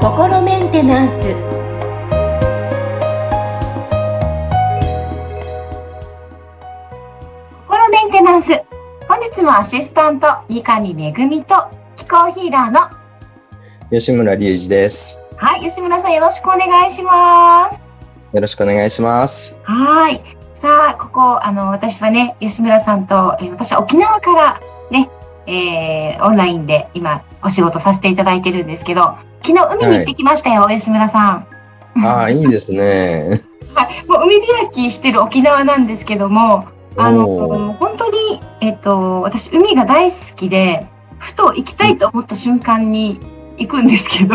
心メンテナンス心メンテナンス本日もアシスタント三上恵と気候ヒーラーの吉村隆二です。はい吉村さんよろしくお願いしますよろしくお願いします。はいさあここあの私はね吉村さんと、えー私は沖縄からね、えーオンラインで今お仕事させていただいてるんですけど昨日海に行ってきましたよ、吉村さん。ああ、いいですね。はい、もう海開きしてる沖縄なんですけども、あの本当にえっと私海が大好きで、ふと行きたいと思った瞬間に行くんですけど、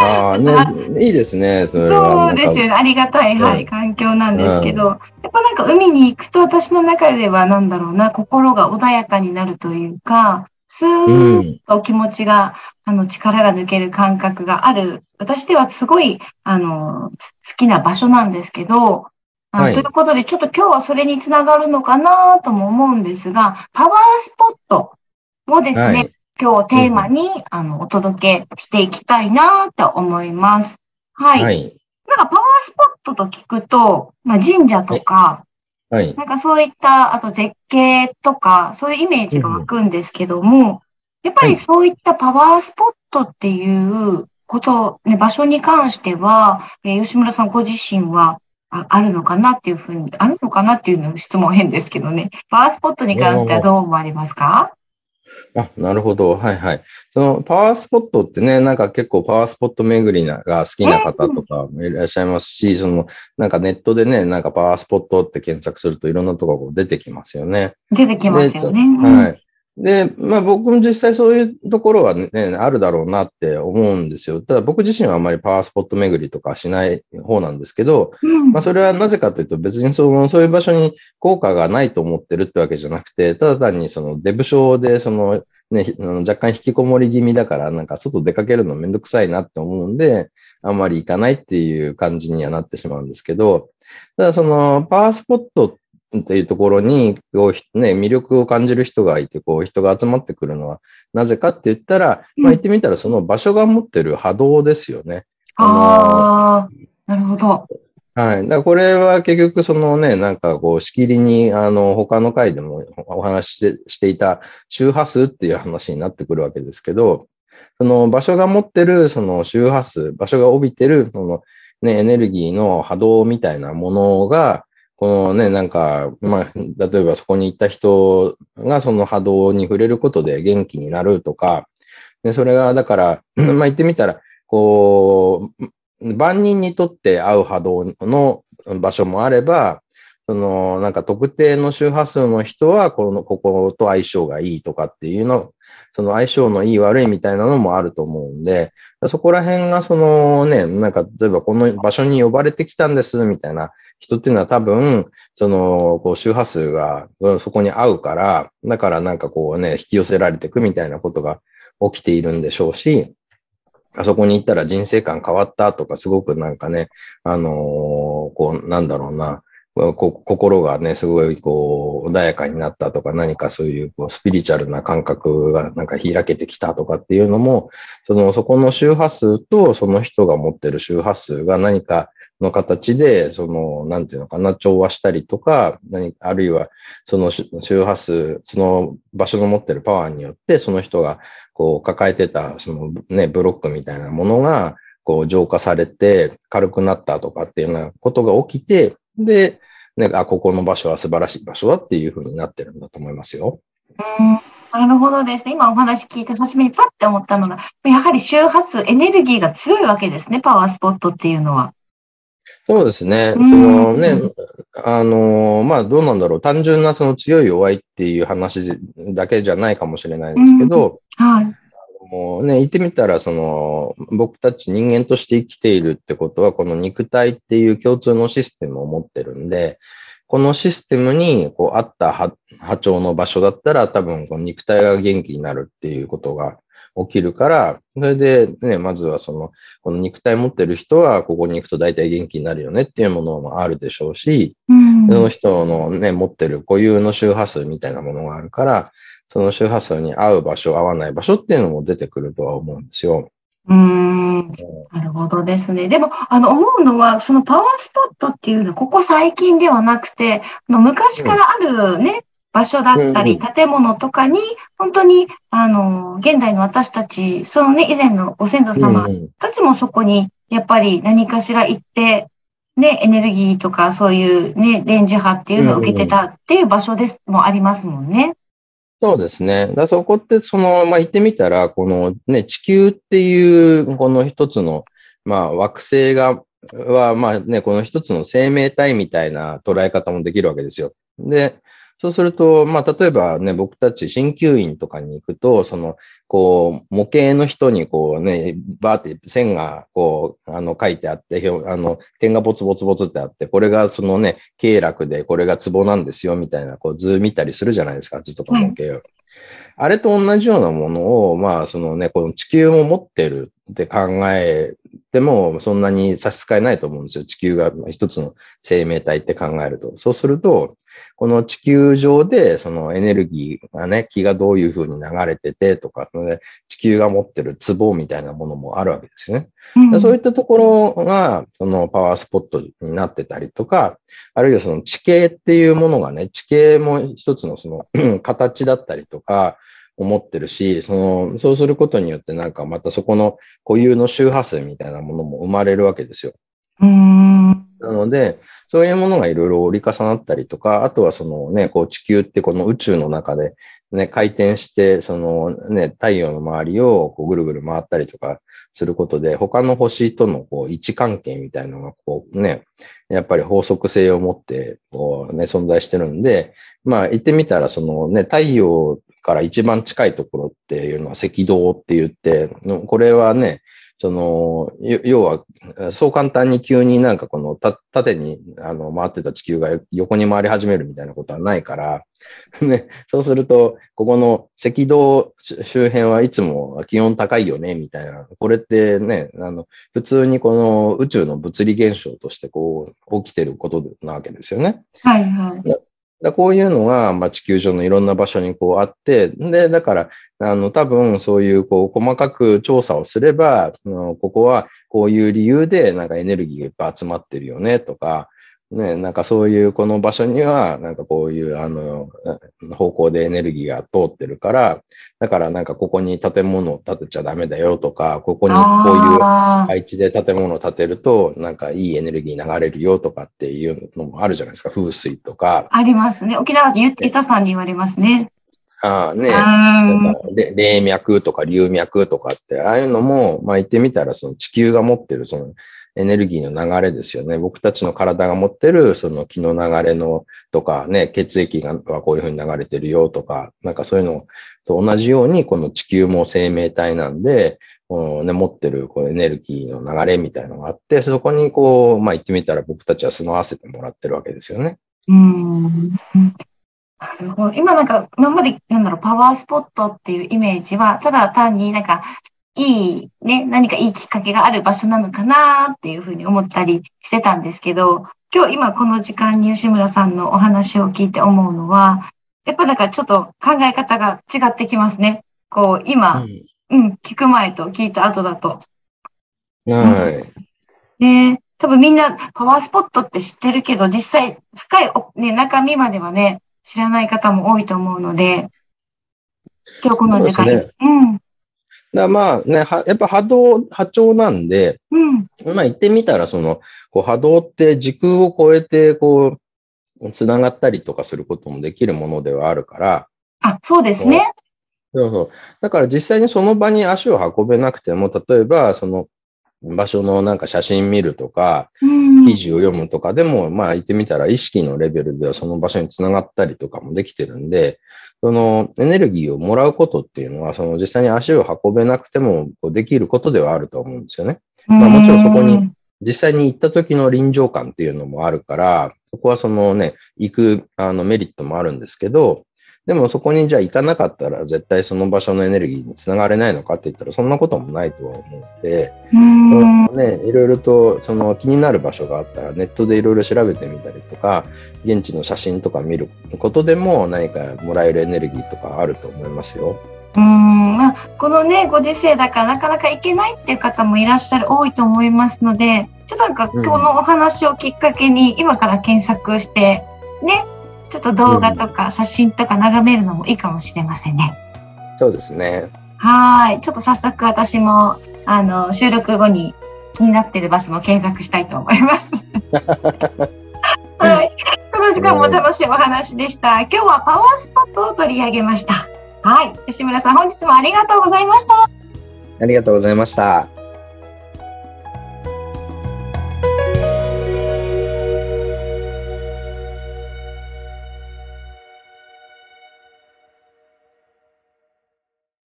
ああ、ね、いいですね。それは。そうですよね、ありがたい、はい、うん環境なんですけど、やっぱなんか海に行くと私の中ではなんだろうな、心が穏やかになるというか、スーッと気持ちが、あの力が抜ける感覚がある、私ではすごい、あの、好きな場所なんですけど、あはいということで、ちょっと今日はそれにつながるのかなとも思うんですが、パワースポットをですね、はい。今日テーマに、あの、お届けしていきたいなと思います。はい。はい。なんかパワースポットと聞くと、まあ神社とか、はい。なんかそういった、あと絶景とか、そういうイメージが湧くんですけども、やっぱりそういったパワースポットっていうこと、ね、場所に関しては、えー吉村さんご自身はああるのかなっていうふうに、あるのかなっていうの質問変ですけどね。パワースポットに関してはどう思われますか？あ、なるほど。はいはい。そのパワースポットってね、なんか結構パワースポット巡りが好きな方とかもいらっしゃいますし、その、なんかネットでね、なんかパワースポットって検索するといろんなところが出てきますよね。出てきますよね。うんはい。で、まあ僕も実際そういうところはね、あるだろうなって思うんですよ。ただ僕自身はあんまりパワースポット巡りとかしない方なんですけど、うんまあそれはなぜかというと別にその、そういう場所に効果がないと思ってるってわけじゃなくて、ただ単にそのデブ症でその、ね、ひあの若干引きこもり気味だから、なんか外出かけるのめんどくさいなって思うんで、あんまり行かないっていう感じにはなってしまうんですけど、ただそのパワースポットっていうところに、こうひね、魅力を感じる人がいて、こう人が集まってくるのは、なぜかって言ったら、まあ言ってみたらその場所が持ってる波動ですよね。ああ、なるほど。はい。だこれは結局そのね、なんかこう、しきりに、あの、他の回でもお話ししてしていた周波数っていう話になってくるわけですけど、その場所が持ってるその周波数、場所が帯びてるそのね、エネルギーの波動みたいなものが、このね、なんか、まあ、例えばそこに行った人がその波動に触れることで元気になるとか、でそれが、だから、まあ言ってみたら、こう、万人にとって合う波動の場所もあれば、その、なんか特定の周波数の人は、この、ここと相性がいいとかっていうの、その相性のいい悪いみたいなのもあると思うんで、そこら辺がそのね、なんか例えばこの場所に呼ばれてきたんですみたいな人っていうのは多分、その、こう周波数がそこに合うから、だからなんかこうね、引き寄せられていくみたいなことが起きているんでしょうし、あそこに行ったら人生観変わったとか、すごくなんかね、あのーこう、なんだろうな、こ心がね、すごいこう、穏やかになったとか、何かそういうこうスピリチュアルな感覚がなんか開けてきたとかっていうのも、その、そこの周波数とその人が持ってる周波数が何かの形で、その、なんていうのかな、調和したりとか、何あるいは、その周波数、その場所の持ってるパワーによって、その人がこう抱えてた、そのね、ブロックみたいなものが、こう浄化されて軽くなったとかっていうようなことが起きて、で、ね、あ、ここの場所は素晴らしい場所だっていうふうになってるんだと思いますよ。うんなるほどですね。今お話聞いて初めにパッて思ったのが、やはり周波数、エネルギーが強いわけですね、パワースポットっていうのは。そうですね。そうんのね、あの、まあ、どうなんだろう。単純なその強い弱いっていう話だけじゃないかもしれないですけど、はい。もうね、言ってみたら、その、僕たち人間として生きているってことは、この肉体っていう共通のシステムを持ってるんで、このシステムにこうあった波波長の場所だったら、多分この肉体が元気になるっていうことが起きるから、それでね、まずはその、この肉体持ってる人は、ここに行くと大体元気になるよねっていうものもあるでしょうし、うんその人のね、持ってる固有の周波数みたいなものがあるから、その周波数に合う場所、合わない場所っていうのも出てくるとは思うんですよ。うーん。なるほどですね。でも、あの、思うのは、そのパワースポットっていうのは、ここ最近ではなくて、あの昔からあるね、場所だったり、うん建物とかに、本当に、あの、現代の私たち、そのね、以前のご先祖様うんたちもそこに、やっぱり何かしら行って、ね、エネルギーとか、そういうね、電磁波っていうのを受けてたっていう場所です、もありますもんね。そうですね。だそこって、その、まあ、言ってみたら、このね、地球っていう、この一つの、まあ、惑星が、は、まあね、この一つの生命体みたいな捉え方もできるわけですよ。で、そうすると、まあ、例えばね、僕たち鍼灸院とかに行くと、その、こう、模型の人にこうね、バーって線がこう、あの、書いてあって、あの、点がボツボツボツってあって、これがそのね、経絡でこれがツボなんですよ、みたいな、こう図見たりするじゃないですか、図とか模型を。あれと同じようなものを、まあ、そのね、この地球も持ってるって考えても、そんなに差し支えないと思うんですよ。地球が一つの生命体って考えると。そうすると、この地球上で、そのエネルギーがね、気がどういうふうに流れててとか、ね、地球が持ってるツボみたいなものもあるわけですよね。うんそういったところが、そのパワースポットになってたりとか、あるいはその地形っていうものがね、地形も一つのその 形だったりとか、思ってるし、その、そうすることによってなんかまたそこの固有の周波数みたいなものも生まれるわけですよ。うーん。なので、そういうものがいろいろ折り重なったりとか、あとはそのね、こう地球ってこの宇宙の中でね、回転して、そのね、太陽の周りをこうぐるぐる回ったりとかすることで、他の星とのこう位置関係みたいなのがこうね、やっぱり法則性を持ってこうね、存在してるんで、まあ言ってみたらそのね、太陽から一番近いところっていうのは赤道って言って、これはね、その、よ要は、そう簡単に急になんかこのた縦にあの回ってた地球が横に回り始めるみたいなことはないから、ね、そうすると、ここの赤道周辺はいつも気温高いよね、みたいな。これってね、あの、普通にこの宇宙の物理現象としてこう、起きてることなわけですよね。はいはい。だこういうのが、まあ、地球上のいろんな場所にこうあって、で、だから、あの、多分そういうこう、細かく調査をすれば、ここはこういう理由でなんかエネルギーがいっぱい集まってるよね、とか、ね、なんかそういうこの場所には、なんかこういうあの、方向でエネルギーが通ってるから、だからなんかここに建物を建てちゃダメだよとか、ここにこういう配置で建物を建てると、なんかいいエネルギー流れるよとかっていうのもあるじゃないですか。風水とか。ありますね。沖縄でゆゆたさんに言われますね。ああね、霊脈とか流脈とかって、ああいうのも、まあ言ってみたら、その地球が持ってるそのエネルギーの流れですよね。僕たちの体が持ってるその気の流れのとかね、血液がこういうふうに流れてるよとか、なんかそういうのと同じように、この地球も生命体なんで、このね、持ってるこうエネルギーの流れみたいのがあって、そこにこう、まあ言ってみたら僕たちは住まわせてもらってるわけですよね。うん。なるほど。今なんか、今まで、なんだろう、パワースポットっていうイメージは、ただ単になんか、いい、ね、何かいいきっかけがある場所なのかなっていうふうに思ったりしてたんですけど、今日今この時間に吉村さんのお話を聞いて思うのは、やっぱなんかちょっと考え方が違ってきますね。こう、今、うん、聞く前と聞いた後だと。はい。ね多分みんなパワースポットって知ってるけど、実際深いお、ね、中身まではね、知らない方も多いと思うので、今日この時間に。そうですうん。だまあね、はやっぱ波動、波長なんで、うん。まあ言ってみたら、その、こう波動って時空を超えて、こう、つながったりとかすることもできるものではあるから、あ、そうですね。そうそう。だから実際にその場に足を運べなくても、例えば、その場所のなんか写真見るとか、うん。記事を読むとかでも、まあ言ってみたら意識のレベルではその場所につながったりとかもできてるんで、そのエネルギーをもらうことっていうのは、その実際に足を運べなくてもできることではあると思うんですよね。まあもちろんそこに実際に行った時の臨場感っていうのもあるから、そこはそのね、行くあのメリットもあるんですけど、でもそこにじゃあ行かなかったら絶対その場所のエネルギーにつながれないのかって言ったらそんなこともないとは思うので、うん。ね、いろいろとその気になる場所があったらネットでいろいろ調べてみたりとか、現地の写真とか見ることでも何かもらえるエネルギーとかあると思いますよ。うん。まあ、このね、ご時世だからなかなか行けないっていう方もいらっしゃる、多いと思いますので、ちょっとなんかうん。このお話をきっかけに今から検索して、ね、ちょっと動画とか写真とか眺めるのもいいかもしれませんね。そうですね。はい。ちょっと早速私も、あの、収録後に気になってる場所も検索したいと思います。はい。この時間も楽しいお話でした。今日はパワースポットを取り上げました。はい。吉村さん、本日もありがとうございました。ありがとうございました。